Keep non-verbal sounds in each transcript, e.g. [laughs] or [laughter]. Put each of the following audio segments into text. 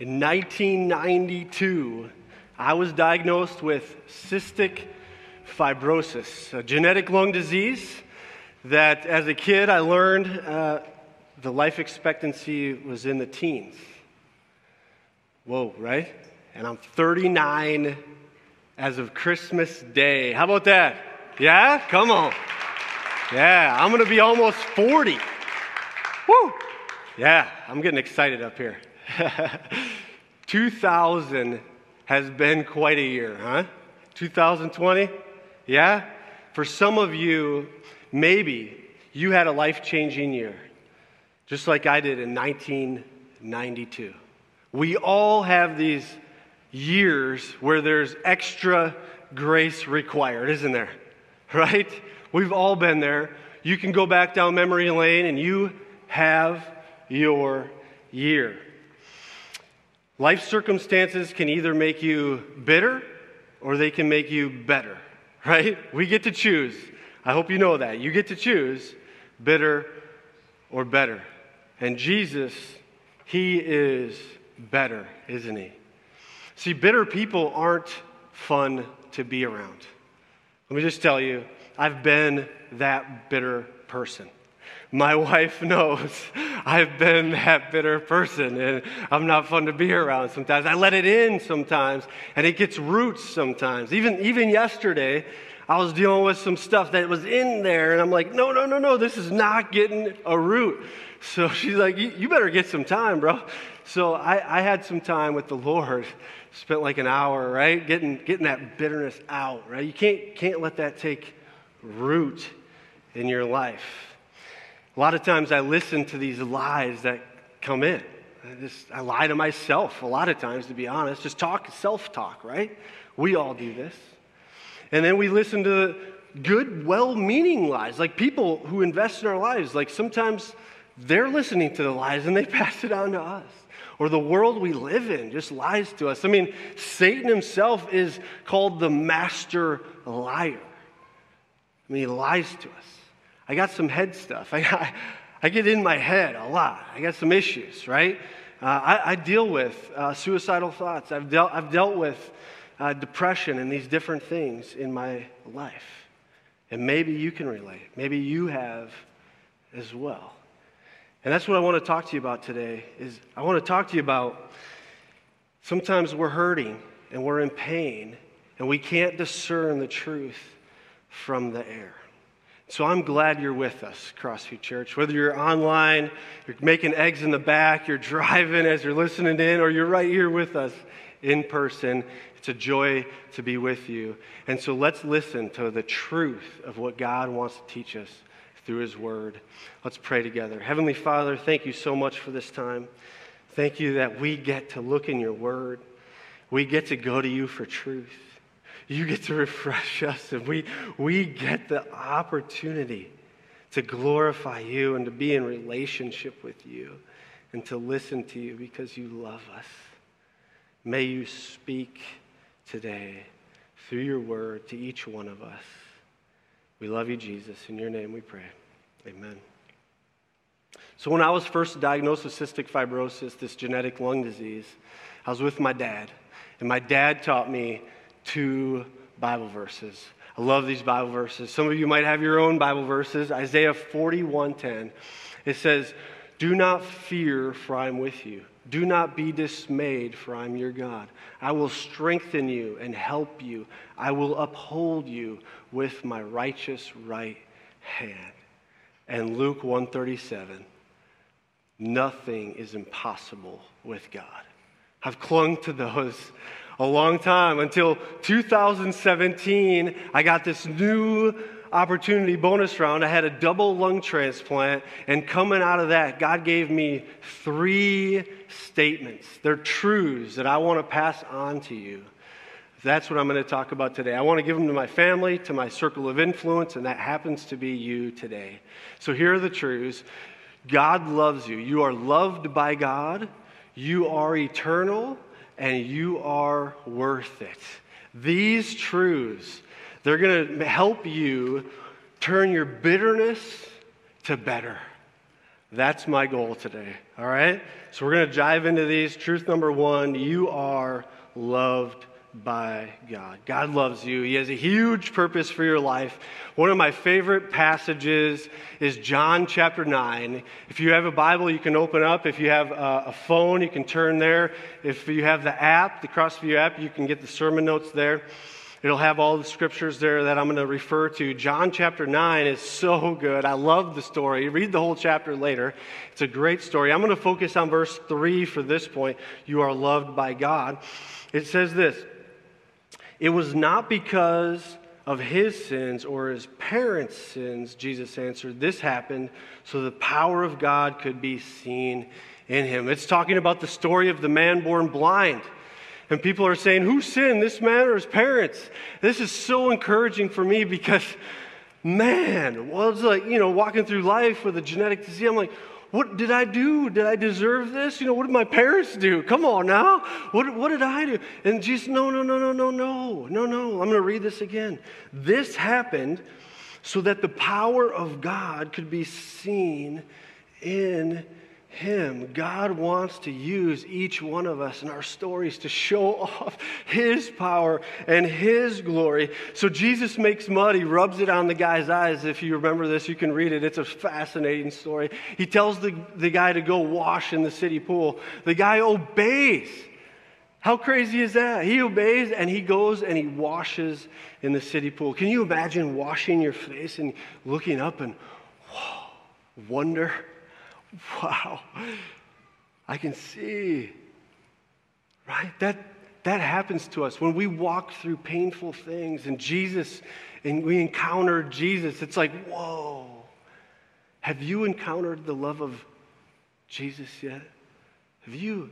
In 1992, I was diagnosed with cystic fibrosis, a genetic lung disease that as a kid I learned uh, the life expectancy was in the teens. Whoa, right? And I'm 39 as of Christmas Day. How about that? Yeah? Come on. Yeah, I'm going to be almost 40. Woo! Yeah, I'm getting excited up here. [laughs] 2000 has been quite a year, huh? 2020? Yeah? For some of you, maybe you had a life changing year, just like I did in 1992. We all have these years where there's extra grace required, isn't there? [laughs] Right? We've all been there. You can go back down memory lane and you have your year. Life circumstances can either make you bitter or they can make you better, [laughs] right? We get to choose. I hope you know that. You get to choose bitter or better. And Jesus, He is better, isn't He? See, bitter people aren't fun to be around. Let me just tell you, I've been that bitter person. My wife knows I've been that bitter person and I'm not fun to be around sometimes. I let it in sometimes and it gets roots sometimes. Even, even yesterday, I was dealing with some stuff that was in there and I'm like, no, no, no, no, this is not getting a root. So [laughs] she's like, you better get some time, bro. So I, I had some time with the Lord, spent like an hour, right? Getting, getting that bitterness out, right? You can't, can't let that take root in your life. A lot of times I listen to these lies that come in. I, just, I lie to myself a lot of times, to be honest. Just talk, self talk, right? We all do this. And then we listen to good, well meaning lies, like people who invest in our lives. Like sometimes they're listening to the lies and they [laughs] pass it on to us. Or the world we live in just lies to us. I mean, Satan himself is called the master liar. I mean, he lies to us. I got some head stuff. [laughs] I, I, I get in my head a lot. I got some issues, right? Uh, I, I, deal with uh, suicidal thoughts. I've dealt, I've dealt with uh, depression and these different things in my life. And maybe you can relate. Maybe you have as well. And that's what I want to talk to you about today is I want to talk to you about sometimes we're hurting and we're in pain and we can't discern the truth from the air. So I'm glad you're with us, Crossview Church. Whether you're online, you're making eggs in the back, you're [laughs] driving as you're listening in, or you're right here with us in person, it's a joy to be with you. And so let's listen to the truth of what God wants to teach us through His Word. Let's pray together. Heavenly Father, thank you so much for this time. Thank you that we get to look in your Word, we get to go to you for truth you get to refresh [laughs] us, and we, we get the opportunity to glorify you and to be in relationship with you and to listen to you because you love us. May you speak today through your word to each one of us. We love you, Jesus. In your name we pray. Amen. So, when I was first diagnosed with cystic fibrosis, this genetic lung disease, I was with my dad. And my dad taught me two Bible verses. I love these Bible verses. Some of you might have your own Bible verses. Isaiah 41:10. It says, "Do not fear, for I am with you. Do not be dismayed, for I am your God. I will strengthen you and help you. I will uphold you with my righteous right hand." And Luke 137, nothing is impossible with God. I've clung to those a long time until 2017. I got this new opportunity bonus round. I had a double lung transplant, and coming out of that, God gave me three statements. They're truths that I want to pass on to you. That's what I'm going to talk about today. I want to give them to my family, to my circle of influence, and that happens to be you today. So here are the truths God loves you. You are loved by God, you are eternal, and you are worth it. These truths, they're going to help you turn your bitterness to better. That's my goal today, all right? So we're going to dive into these. Truth number one you are loved by God. God loves you. He has a huge purpose for your life. One of my favorite passages is John chapter 9. If you have a Bible, you can open up. If you have a, phone, you can turn there. If you have the app, the Crossview app, you can get the sermon notes there. It'll have all the scriptures there that I'm going to refer to. John chapter 9 is so good. I love the story. Read the whole chapter later. It's a great story. I'm going to focus on verse 3 for this point. You are loved by God. It says this it was not because of his sins or his parents' sins, Jesus answered. This happened so the power of God could be seen in him. It's talking about the story of the man born blind. And people are saying, Who sinned, this man or his parents? This is so encouraging for me because, man, well, it's like, you know, walking through life with a genetic disease. I'm like, what did I do? Did I deserve this? You know, what did my parents do? Come on now. What, what did I do? And Jesus, no, no, no, no, no, no, no, no. I'm going to read this again. This happened so that the power of God could be seen in him. God wants to use each one of us in our stories to show [laughs] off His power and His glory. So Jesus makes mud, He rubs it on the guy's eyes. If you remember this, you can read it. It's a fascinating story. He tells the, the guy to go wash in the city pool. The guy obeys. How crazy is that? He obeys and he goes and he washes in the city pool. Can you imagine washing your face and looking up and whoa, wonder? [laughs] wow, I can see. Right? That, that happens to us when we walk through painful things and Jesus, and we encounter Jesus. It's like, whoa. Have you encountered the love of Jesus yet? Have you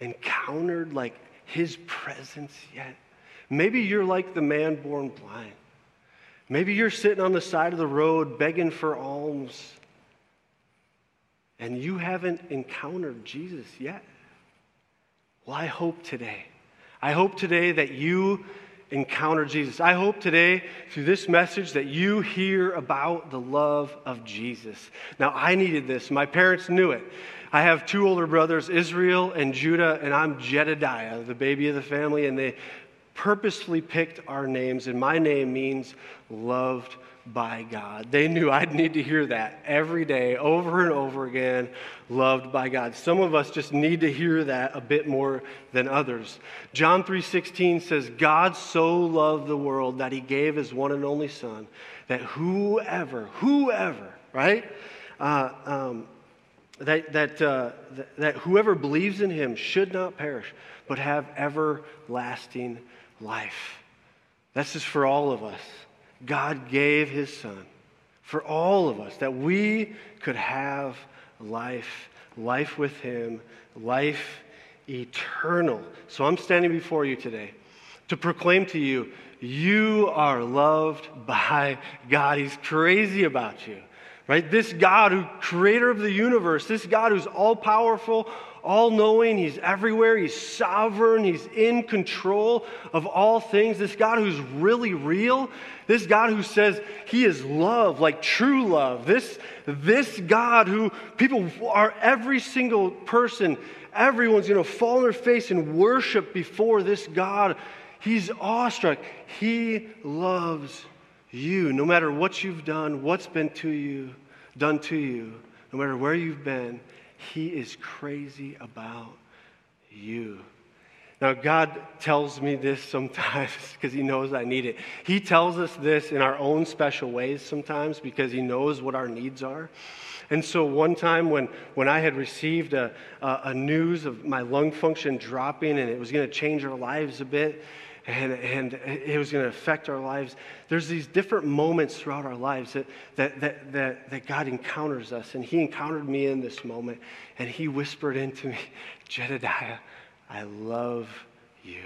encountered like his presence yet? Maybe you're like the man born blind. Maybe you're sitting on the side of the road begging for alms and you haven't encountered Jesus yet, well, I hope today. I hope today that you encounter Jesus. I hope today, through this message, that you hear about the love of Jesus. Now, I needed this. My parents knew it. I have two older brothers, Israel and Judah, and I'm Jedediah, the baby of the family, and they purposefully picked our names, and my name means loved by God. They knew I'd need to hear that every day, over and over again, loved by God. Some of us just need to hear that a bit more than others. John 3:16 says, "God so loved the world that he gave his one and only son, that whoever, whoever, right? Uh, um, that, that, uh, that, whoever believes in him should not perish, but have everlasting life. This is for all of us. God gave his son for all of us that we could have life, life with him, life eternal. So I'm standing before you today to proclaim to you, you are loved by God. He's crazy about you, right? This God who creator of the universe, this God who's all powerful, all knowing, He's everywhere, He's sovereign, He's in control of all things. This God who's really real, this God who says He is love, like true love. This, this God who people are, every single person, everyone's going to fall on their face and worship before this God. He's awestruck. He loves you, no matter what you've done, what's been to you, done to you, no matter where you've been. He is crazy about you. Now, God tells me this sometimes [laughs] because He knows I need it. He tells us this in our own special ways sometimes because He knows what our needs are. And so, one time when, when I had received a, a, a news of my lung function dropping and it was going to change our lives a bit, and, and it was going to affect our lives. There's these different moments throughout our lives that, that, that, that, that God encounters us. And He encountered me in this moment, and He whispered into me, Jedediah, I love you.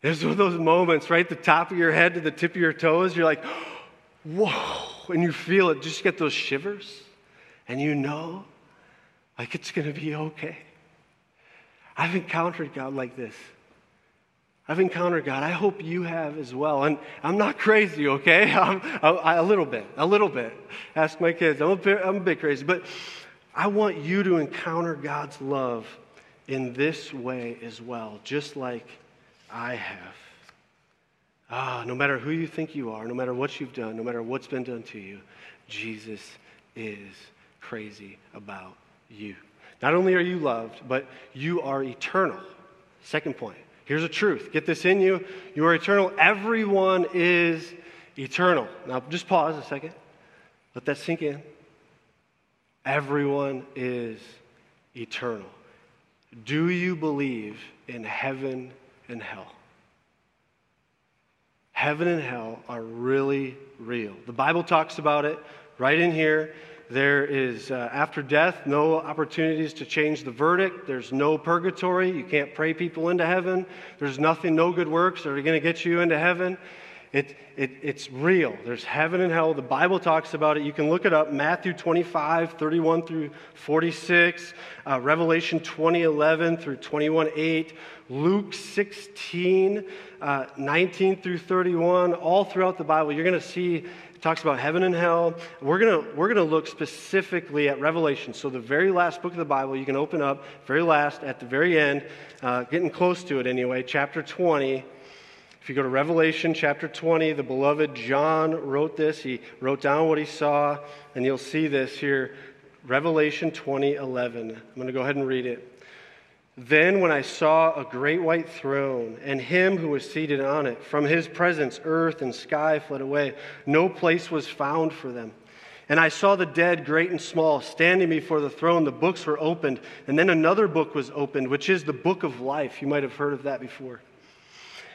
There's one of those moments, right? The top of your head to the tip of your toes, you're like, whoa, and you feel it, just get those shivers, and you know, like it's going to be okay. I've encountered God like this. I've encountered God. I hope you have as well. And I'm not crazy, okay? [laughs] I'm, I, a little bit, a little bit. Ask my kids. I'm a bit, I'm a bit crazy. But I want you to encounter God's love in this way as well, just like I have. Ah, no matter who you think you are, no matter what you've done, no matter what's been done to you, Jesus is crazy about you. Not only are you loved, but you are eternal. Second point. Here's a truth. Get this in you. You are eternal. Everyone is eternal. Now, just pause a second. Let that sink in. Everyone is eternal. Do you believe in heaven and hell? Heaven and hell are really real. The Bible talks about it right in here. There is, uh, after death, no opportunities to change the verdict. There's no purgatory. You can't pray people into heaven. There's nothing, no good works that are going to get you into heaven. It, it, it's real. There's heaven and hell. The Bible talks about it. You can look it up Matthew 25, 31 through 46, uh, Revelation 20, 11 through 21, 8, Luke 16, uh, 19 through 31. All throughout the Bible, you're going to see talks about heaven and hell. We're going we're gonna look specifically at Revelation. So, the very last book of the Bible, you can open up, very last, at the very end, uh, getting close to it anyway, chapter 20. If you go to Revelation chapter 20, the beloved John wrote this. He wrote down what he saw, and you'll see this here. Revelation 20, 11. I'm going to go ahead and read it. Then, when I saw a great white throne and him who was seated on it, from his presence earth and sky fled away. No place was found for them. And I saw the dead, great and small, standing before the throne. The books were opened. And then another book was opened, which is the book of life. You might have heard of that before.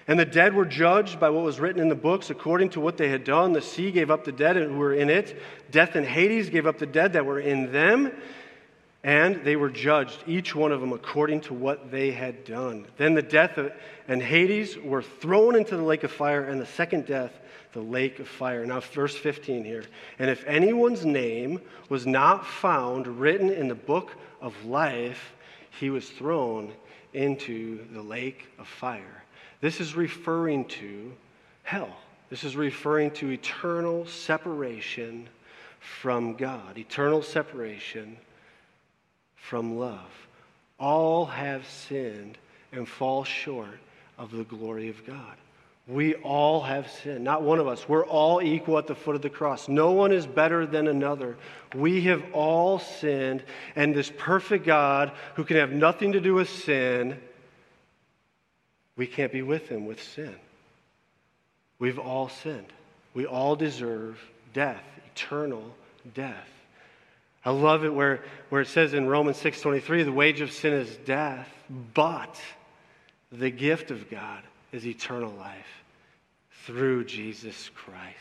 And the dead were judged by what was written in the books according to what they had done. The sea gave up the dead who were in it. Death and Hades gave up the dead that were in them and they were judged, each one of them according to what they had done. Then the death and Hades were thrown into the lake of fire, and the second death, the lake of fire. Now, verse 15 here. And if anyone's name was not found written in the book of life, he was thrown into the lake of fire. This is referring to hell. This is referring to eternal separation from God, eternal separation from love. All have sinned and fall short of the glory of God. We all have sinned. Not one of us. We're all equal at the foot of the cross. No one is better than another. We have all sinned, and this perfect God who can have nothing to do with sin, we can't be with him with sin. We've all sinned. We all deserve death, eternal death. I love it where, where it says in Romans 6:23, the wage of sin is death, but the gift of God is eternal life through Jesus Christ.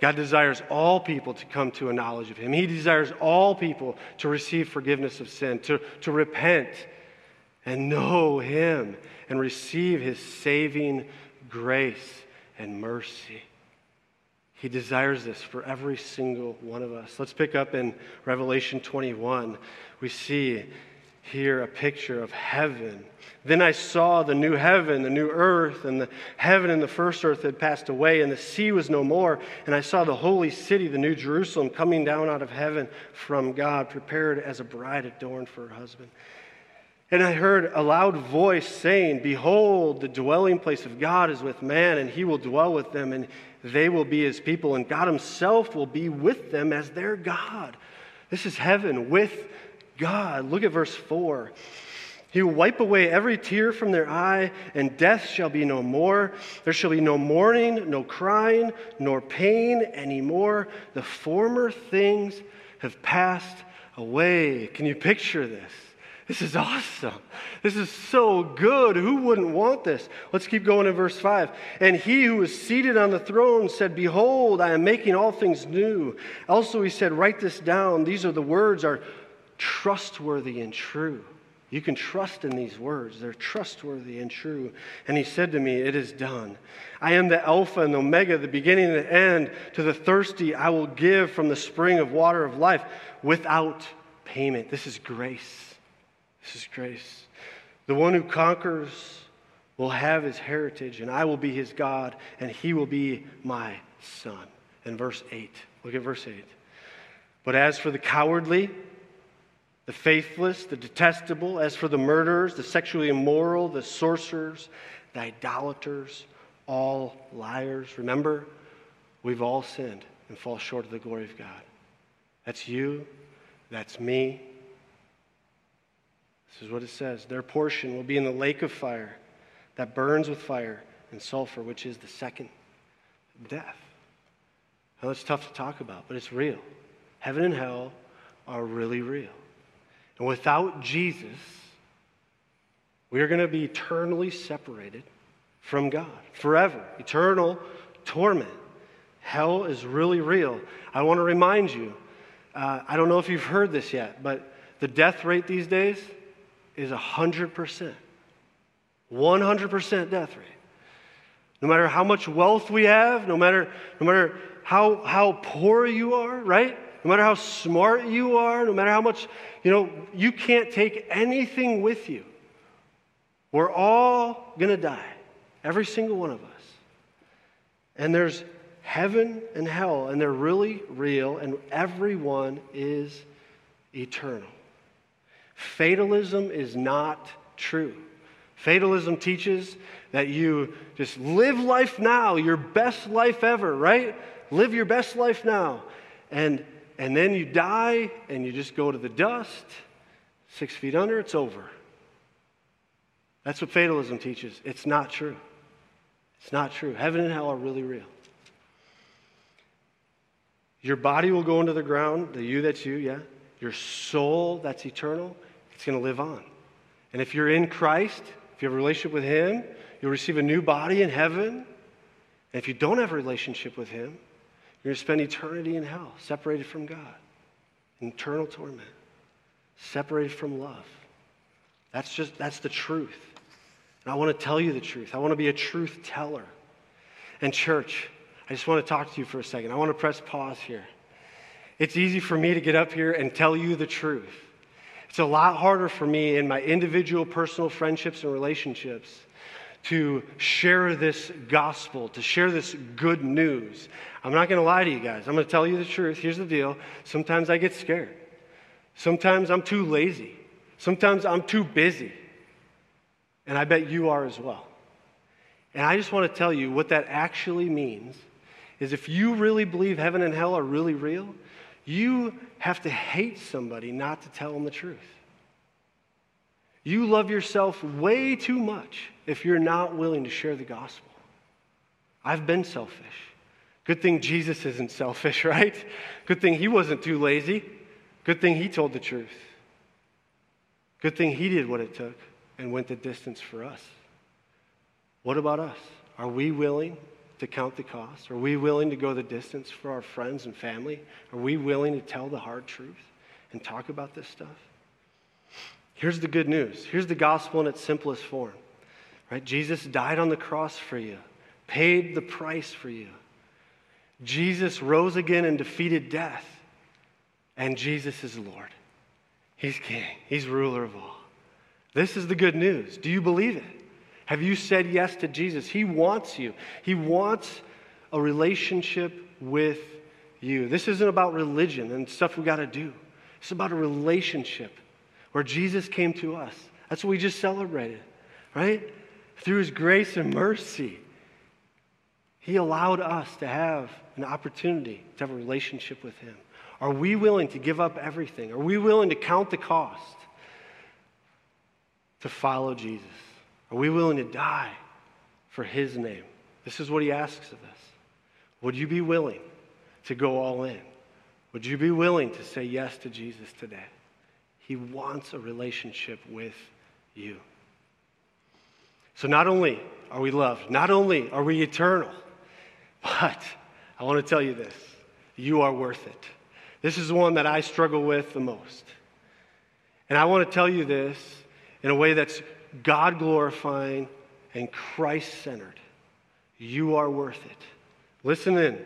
God desires all people to come to a knowledge of Him. He desires all people to receive forgiveness of sin, to, to repent and know Him and receive His saving grace and mercy. He desires this for every single one of us. Let's pick up in Revelation 21. We see here a picture of heaven. Then I saw the new heaven, the new earth, and the heaven and the first earth had passed away, and the sea was no more. And I saw the holy city, the new Jerusalem, coming down out of heaven from God, prepared as a bride adorned for her husband. And I heard a loud voice saying, Behold, the dwelling place of God is with man, and he will dwell with them, and they will be his people, and God himself will be with them as their God. This is heaven with God. Look at verse 4. He will wipe away every tear from their eye, and death shall be no more. There shall be no mourning, no crying, nor pain anymore. The former things have passed away. Can you picture this? This is awesome. This is so good. Who wouldn't want this? Let's keep going in verse 5. And he who was seated on the throne said, Behold, I am making all things new. Also, he said, Write this down. These are the words are trustworthy and true. You can trust in these words. They're trustworthy and true. And he said to me, It is done. I am the Alpha and the Omega, the beginning and the end. To the thirsty, I will give from the spring of water of life without payment. This is grace. This is grace. The one who conquers will have his heritage, and I will be his God, and he will be my son. In verse 8, look at verse 8. But as for the cowardly, the faithless, the detestable, as for the murderers, the sexually immoral, the sorcerers, the idolaters, all liars. Remember, we've all sinned and fall short of the glory of God. That's you, that's me. This is what it says. Their portion will be in the lake of fire that burns with fire and sulfur, which is the second death. Now, it's tough to talk about, but it's real. Heaven and hell are really real. And without Jesus, we are going to be eternally separated from God forever, eternal torment. Hell is really real. I want to remind you uh, I don't know if you've heard this yet, but the death rate these days is 100%. 100% death rate. No matter how much wealth we have, no matter, no matter how, how poor you are, right? No matter how smart you are, no matter how much, you know, you can't take anything with you. We're all going to die, every single one of us. And there's heaven and hell, and they're really real, and everyone is eternal. Fatalism is not true. Fatalism teaches that you just live life now, your best life ever, right? Live your best life now. And, and then you die and you just go to the dust, six feet under, it's over. That's what fatalism teaches. It's not true. It's not true. Heaven and hell are really real. Your body will go into the ground, the you that's you, yeah. Your soul that's eternal, it's going to live on. And if you're in Christ, if you have a relationship with Him, you'll receive a new body in heaven. And if you don't have a relationship with Him, you're going to spend eternity in hell, separated from God, in eternal torment, separated from love. That's just, that's the truth. And I want to tell you the truth. I want to be a truth teller. And, church, I just want to talk to you for a second. I want to press pause here. It's easy for me to get up here and tell you the truth. It's a lot harder for me in my individual personal friendships and relationships to share this gospel, to share this good news. I'm not going to lie to you guys. I'm going to tell you the truth. Here's the deal sometimes I get scared, sometimes I'm too lazy, sometimes I'm too busy. And I bet you are as well. And I just want to tell you what that actually means is if you really believe heaven and hell are really real, you have to hate somebody not to tell them the truth. You love yourself way too much if you're not willing to share the gospel. I've been selfish. Good thing Jesus isn't selfish, [laughs] right? Good thing he wasn't too lazy. Good thing he told the truth. Good thing he did what it took and went the distance for us. What about us? Are we willing to count the cost? Are we willing to go the distance for our friends and family? Are we willing to tell the hard truth and talk about this stuff? Here's the good news. Here's the gospel in its simplest form. Right? Jesus died on the cross for you, paid the price for you. Jesus rose again and defeated death. And Jesus is Lord. He's king. He's ruler of all. This is the good news. Do you believe it? Have you said yes to Jesus? He wants you. He wants a relationship with you. This isn't about religion and stuff we got to do. It's about a relationship where Jesus came to us. That's what we just celebrated, right? Through his grace and mercy, he allowed us to have an opportunity to have a relationship with him. Are we willing to give up everything? Are we willing to count the cost to follow Jesus? Are we willing to die for his name? This is what he asks of us. Would you be willing to go all in? Would you be willing to say yes to Jesus today? He wants a relationship with you. So not only are we loved, not only are we eternal, [laughs] but I want to tell you this you are worth it. This is one that I struggle with the most. And I want to tell you this in a way that's God glorifying, and Christ centered. You are worth it. Listen in.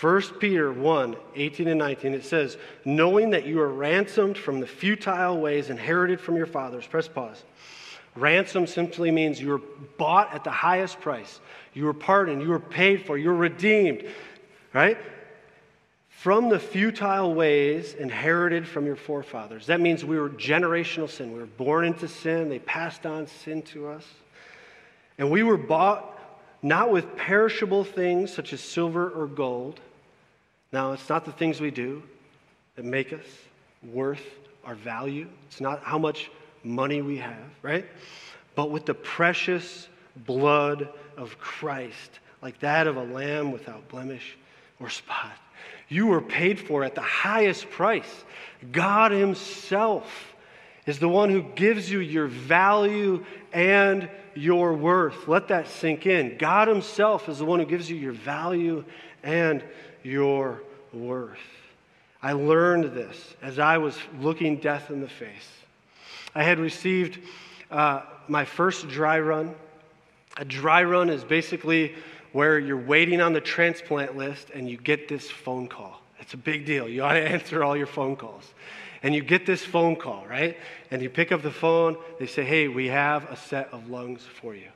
1 Peter 1 18 and 19, it says, Knowing that you are ransomed from the futile ways inherited from your fathers. Press pause. Ransom simply means you were bought at the highest price. You were pardoned. You were paid for. You were redeemed. Right? From the futile ways inherited from your forefathers. That means we were generational sin. We were born into sin, they passed on sin to us. And we were bought not with perishable things such as silver or gold. Now, it's not the things we do that make us worth our value, it's not how much money we have, right? But with the precious blood of Christ, like that of a lamb without blemish or spot. You were paid for at the highest price. God Himself is the one who gives you your value and your worth. Let that sink in. God Himself is the one who gives you your value and your worth. I learned this as I was looking death in the face. I had received uh, my first dry run. A dry run is basically where you're waiting on the transplant list and you get this phone call. It's a big deal. You ought to [laughs] answer all your phone calls. And you get this phone call, right? And you pick up the phone, they say, hey, we have a set of lungs for you.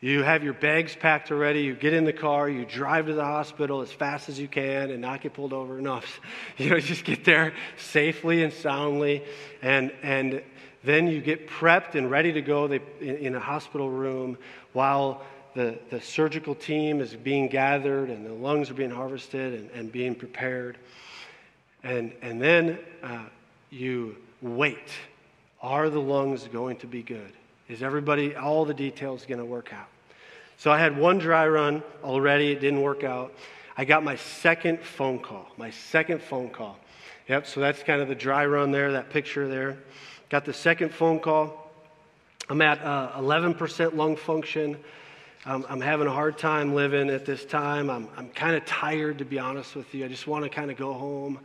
You have your bags packed already. You get in the car. You drive to the hospital as fast as you can and not get pulled over. Enough. [laughs] you know, just get there safely and soundly. And, and then you get prepped and ready to go they, in, in a hospital room while the, the surgical team is being gathered and the lungs are being harvested and, and being prepared. And, and then uh, you wait. Are the lungs going to be good? Is everybody, all the details going to work out? So I had one dry run already. It didn't work out. I got my second phone call. My second phone call. Yep, so that's kind of the dry run there, that picture there. Got the second phone call. I'm at uh, 11% lung function. Um, I'm having a hard time living at this time. I'm, I'm kind of tired, to be honest with you. I just want to kind of go home.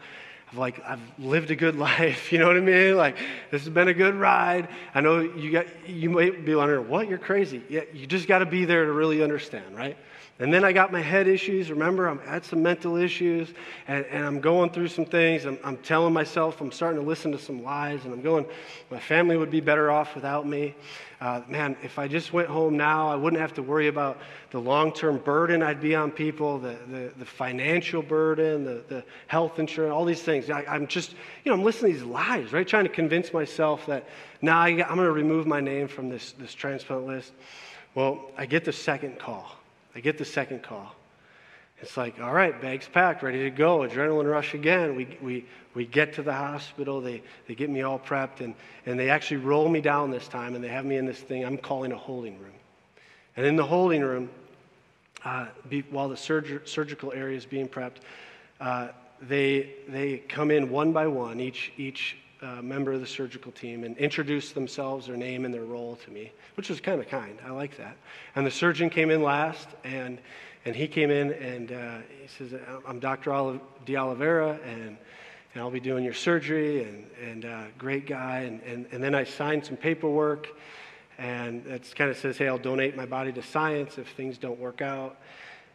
I've like I've lived a good [laughs] life, you know what I mean? Like this has been a good ride. I know you got you might be wondering, what? You're crazy. Yeah, you just got to be there to really understand, right? And then I got my head issues. Remember, I'm, I had some mental issues, and, and I'm going through some things. I'm, I'm, telling myself, I'm starting to listen to some lies, and I'm going, my family would be better off without me. Uh, man, if I just went home now, I wouldn't have to worry about the long term burden I'd be on people, the, the, the, financial burden, the, the health insurance, all these things. I, am just, you know, I'm listening to these lies, right? Trying to convince myself that now nah, I'm going to remove my name from this, this transplant list. Well, I get the second call. I get the second call. It's like, all right, bags packed, ready to go, adrenaline rush again. We, we, we get to the hospital, they, they get me all prepped, and, and they actually roll me down this time, and they have me in this thing I'm calling a holding room. And in the holding room, uh, be, while the surg- surgical area is being prepped, uh, they, they come in one by one, each, each member of the surgical team, and introduce themselves, their name, and their role to me, which was kind of kind. I like that. And the surgeon came in last, and, and he came in and uh, he says, I'm Dr. De Oliveira, and, and I'll be doing your surgery, and, and uh, great guy. And, and, and then I signed some paperwork, and it kind of says, hey, I'll donate my body to science if things don't work out.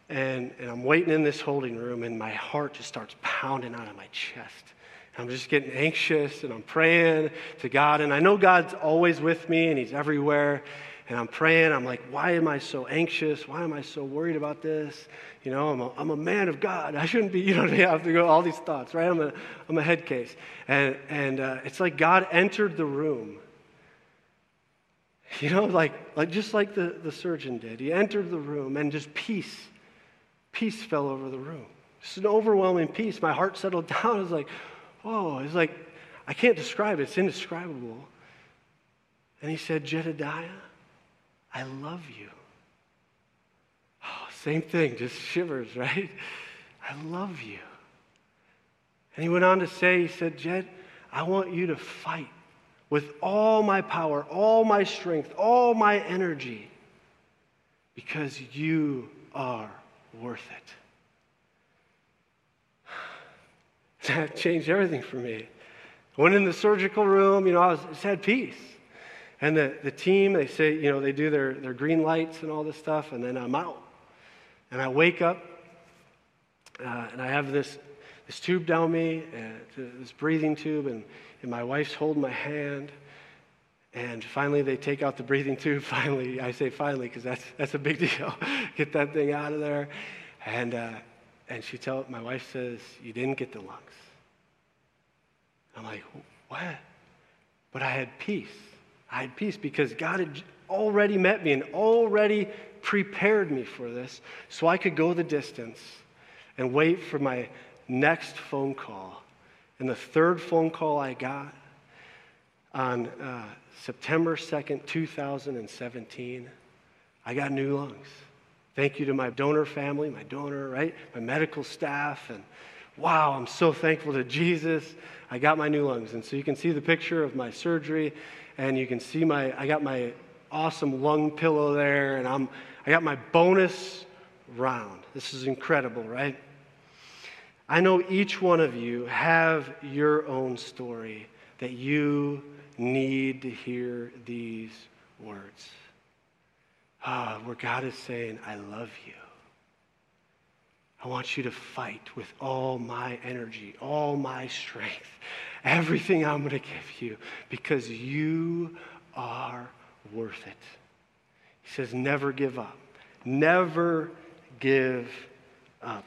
And, and I'm waiting in this holding room, and my heart just starts pounding out of my chest. I'm just getting anxious and I'm praying to God. And I know God's always with me and He's everywhere. And I'm praying. I'm like, why am I so anxious? Why am I so worried about this? You know, I'm a, I'm a man of God. [laughs] I shouldn't be, you know, I have to go all these thoughts, right? I'm a, I'm a head case. And, and uh, it's like God entered the room. [laughs] You know, like, like just like the, the surgeon did. He entered the room and just peace, peace fell over the room. Just an overwhelming peace. My heart settled [laughs] down. I was like, whoa, it's like, I can't describe it, it's indescribable. And he said, Jedediah, I love you. Oh, same thing, just shivers, right? I love you. And he went on to say, he said, Jed, I want you to fight with all my power, all my strength, all my energy, because you are worth it. That changed everything for me. Went in the surgical room, you know, I was just had peace. And the, the team, they say, you know, they do their, their green lights and all this stuff, and then I'm out. And I wake up, uh, and I have this, this tube down me, uh, this breathing tube, and, and my wife's holding my hand. And finally, they take out the breathing tube. [laughs] Finally, I say finally because that's, that's a big [laughs] deal. Get that thing out of there. And, uh, And she tell my wife says, You didn't get the lungs. I'm like, What? But I had peace. I had peace because God had already met me and already prepared me for this so I could go the distance and wait for my next phone call. And the third phone call I got on uh, September 2nd, 2017, I got new lungs. Thank you to my donor family, my donor, right? My medical staff. And wow, I'm so thankful to Jesus. I got my new lungs. And so you can see the picture of my surgery, and you can see my, I got my awesome lung pillow there, and I'm, I got my bonus round. This is incredible, right? I know each one of you have your own story that you need to hear these words. Ah, where God is saying, I love you. I want you to fight with all my energy, all my strength, everything I'm going to give you, because you are worth it. He says, never give up. Never give up.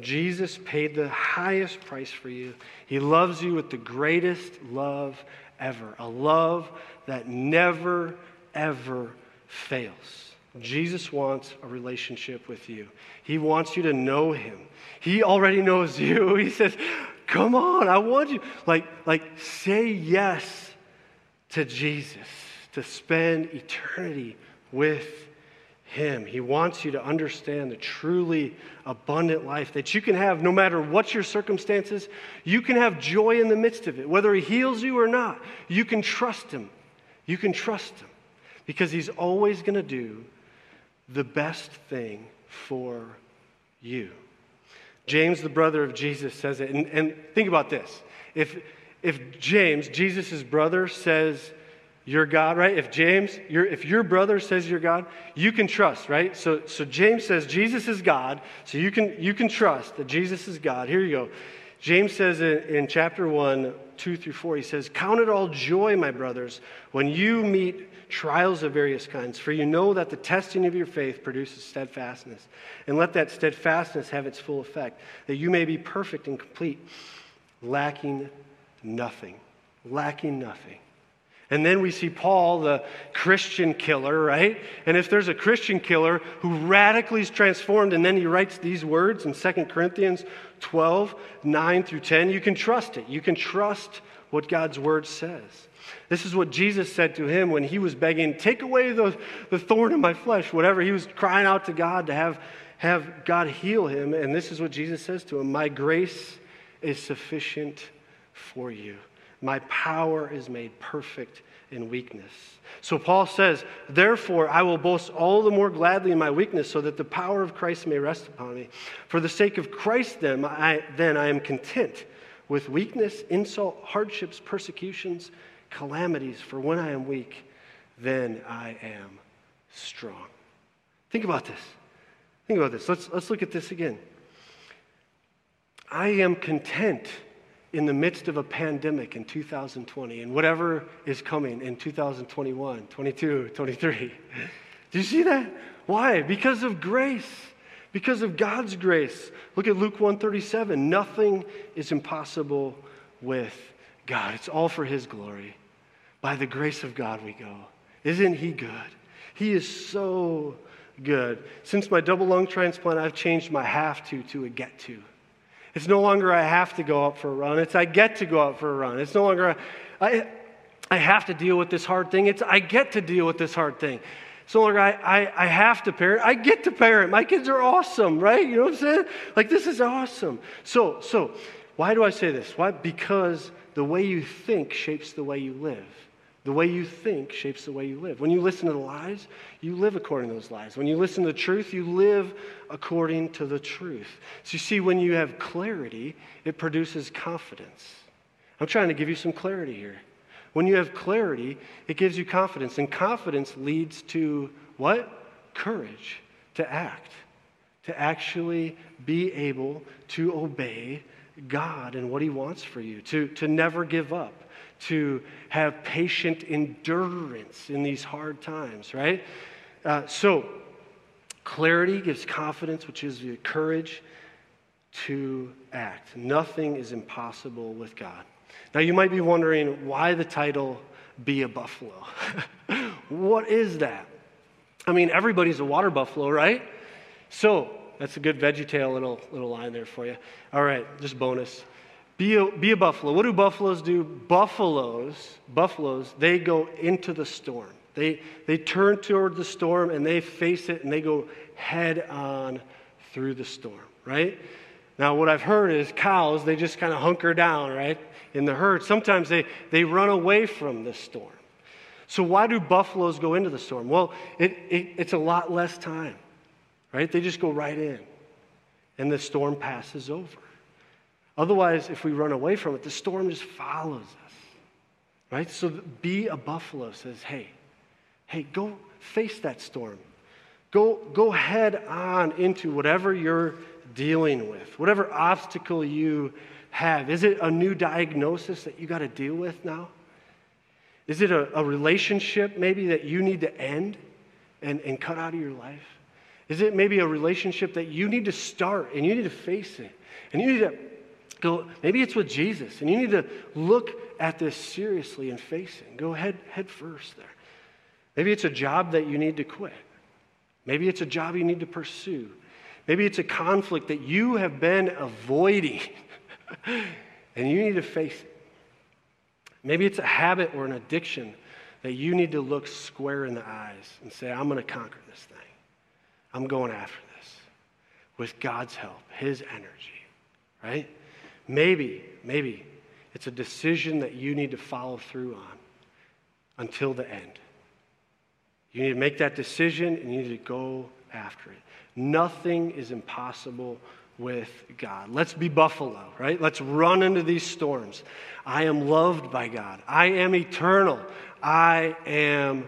Jesus paid the highest price for you. He loves you with the greatest love ever, a love that never, ever fails. Jesus wants a relationship with you. He wants you to know him. He already knows [laughs] you. He says, "Come on, I want you." Like like say yes to Jesus to spend eternity with him. He wants you to understand the truly abundant life that you can have no matter what your circumstances. You can have joy in the midst of it. Whether He heals you or not, you can trust Him. You can trust Him because He's always going to do the best thing for you. James, the brother of Jesus, says it. And, and think about this. If, if James, Jesus' brother, says, your God, right? If James, your, if your brother says you're God, you can trust, right? So, so James says Jesus is God, so you can, you can trust that Jesus is God. Here you go. James says in, chapter 1, 2 through 4, he says, Count it all joy, my brothers, when you meet trials of various kinds, for you know that the testing of your faith produces steadfastness. And let that steadfastness have its full effect, that you may be perfect and complete, lacking nothing. Lacking nothing. And then we see Paul, the Christian killer, right? And if there's a Christian killer who radically is transformed, and then he writes these words in 2 Corinthians 12, 9 through 10, you can trust it. You can trust what God's word says. This is what Jesus said to him when he was begging, Take away the, the thorn in my flesh, whatever. He was crying out to God to have, have God heal him. And this is what Jesus says to him My grace is sufficient for you. My power is made perfect in weakness. So Paul says, Therefore, I will boast all the more gladly in my weakness, so that the power of Christ may rest upon me. For the sake of Christ, then I, then I am content with weakness, insult, hardships, persecutions, calamities. For when I am weak, then I am strong. Think about this. Think about this. Let's, let's look at this again. I am content in the midst of a pandemic in 2020 and whatever is coming in 2021, 22, 23. Do you see that? Why? Because of grace. Because of God's grace. Look at Luke 137. Nothing is impossible with God. It's all for his glory. By the grace of God we go. Isn't he good? He is so good. Since my double lung transplant, I've changed my have to to a get to. It's no longer I have to go out for a run. It's I get to go out for a run. It's no longer I, I have to deal with this hard thing. It's I get to deal with this hard thing. It's no longer I, I, I have to parent. I get to parent. My kids are awesome, right? You know what I'm saying? Like this is awesome. So, so why do I say this? Why? Because the way you think shapes the way you live. The way you think shapes the way you live. When you listen to the lies, you live according to those lies. When you listen to the truth, you live according to the truth. So you see, when you have clarity, it produces confidence. I'm trying to give you some clarity here. When you have clarity, it gives you confidence. And confidence leads to what? Courage to act, to actually be able to obey God and what He wants for you, to, to never give up to have patient endurance in these hard times, right? Uh, so, clarity gives confidence, which is the courage. to act. Nothing is impossible with God. Now, you might be wondering why the title, Be a Buffalo. [laughs] what is that? I mean, everybody's a water buffalo, right? So, that's a good VeggieTale little, little line there for you. All right, just bonus. Be a, be a buffalo. What do buffaloes do? Buffaloes, buffaloes, they go into the storm. They, they turn toward the storm and they face it and they go head on through the storm, right? Now, what I've heard is cows, they just kind of hunker down, right, in the herd. Sometimes they, they run away from the storm. So, why do buffaloes go into the storm? Well, it, it, it's a lot less time, right? They just go right in, and the storm passes over. Otherwise, if we run away from it, the storm just follows us, right? So, be a buffalo says, hey, hey, go face that storm. Go, go head on into whatever you're dealing with, whatever obstacle you have. Is it a new diagnosis that you got to deal with now? Is it a, a, relationship maybe that you need to end and, and cut out of your life? Is it maybe a relationship that you need to start and you need to face it? And you need to go, maybe it's with Jesus, and you need to look at this seriously and face it go head, head first there. Maybe it's a job that you need to quit. Maybe it's a job you need to pursue. Maybe it's a conflict that you have been avoiding [laughs] and you need to face it. Maybe it's a habit or an addiction that you need to look square in the eyes and say, I'm going to conquer this thing. I'm going after this with God's help, His energy, right? Maybe, maybe it's a decision that you need to follow through on until the end. You need to make that decision and you need to go after it. Nothing is impossible with God. Let's be buffalo, right? Let's run into these storms. I am loved by God. I am eternal. I am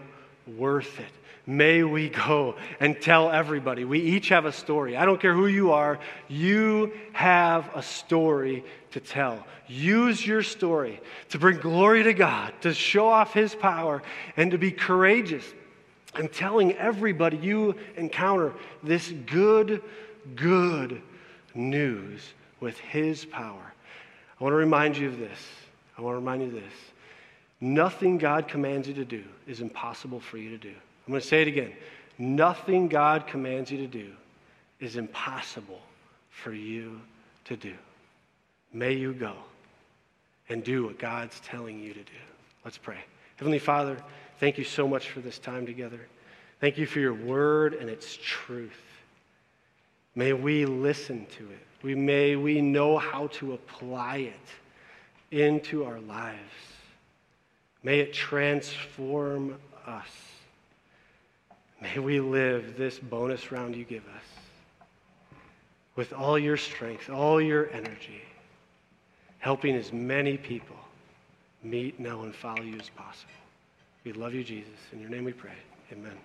worth it. May we go and tell everybody. We each have a story. I don't care who you are, you have a story to tell. Use your story to bring glory to God, to show off His power, and to be courageous and telling everybody you encounter this good, good news with His power. I want to remind you of this. I want to remind you of this. Nothing God commands you to do is impossible for you to do. I'm going to say it again. Nothing God commands you to do is impossible for you to do. May you go and do what God's telling you to do. Let's pray. Heavenly Father, thank you so much for this time together. Thank you for your word and its truth. May we listen to it. We may we know how to apply it into our lives. May it transform us. May we live this bonus round you give us with all your strength, all your energy, helping as many people meet, know, and follow you as possible. We love you, Jesus. In your name we pray. Amen.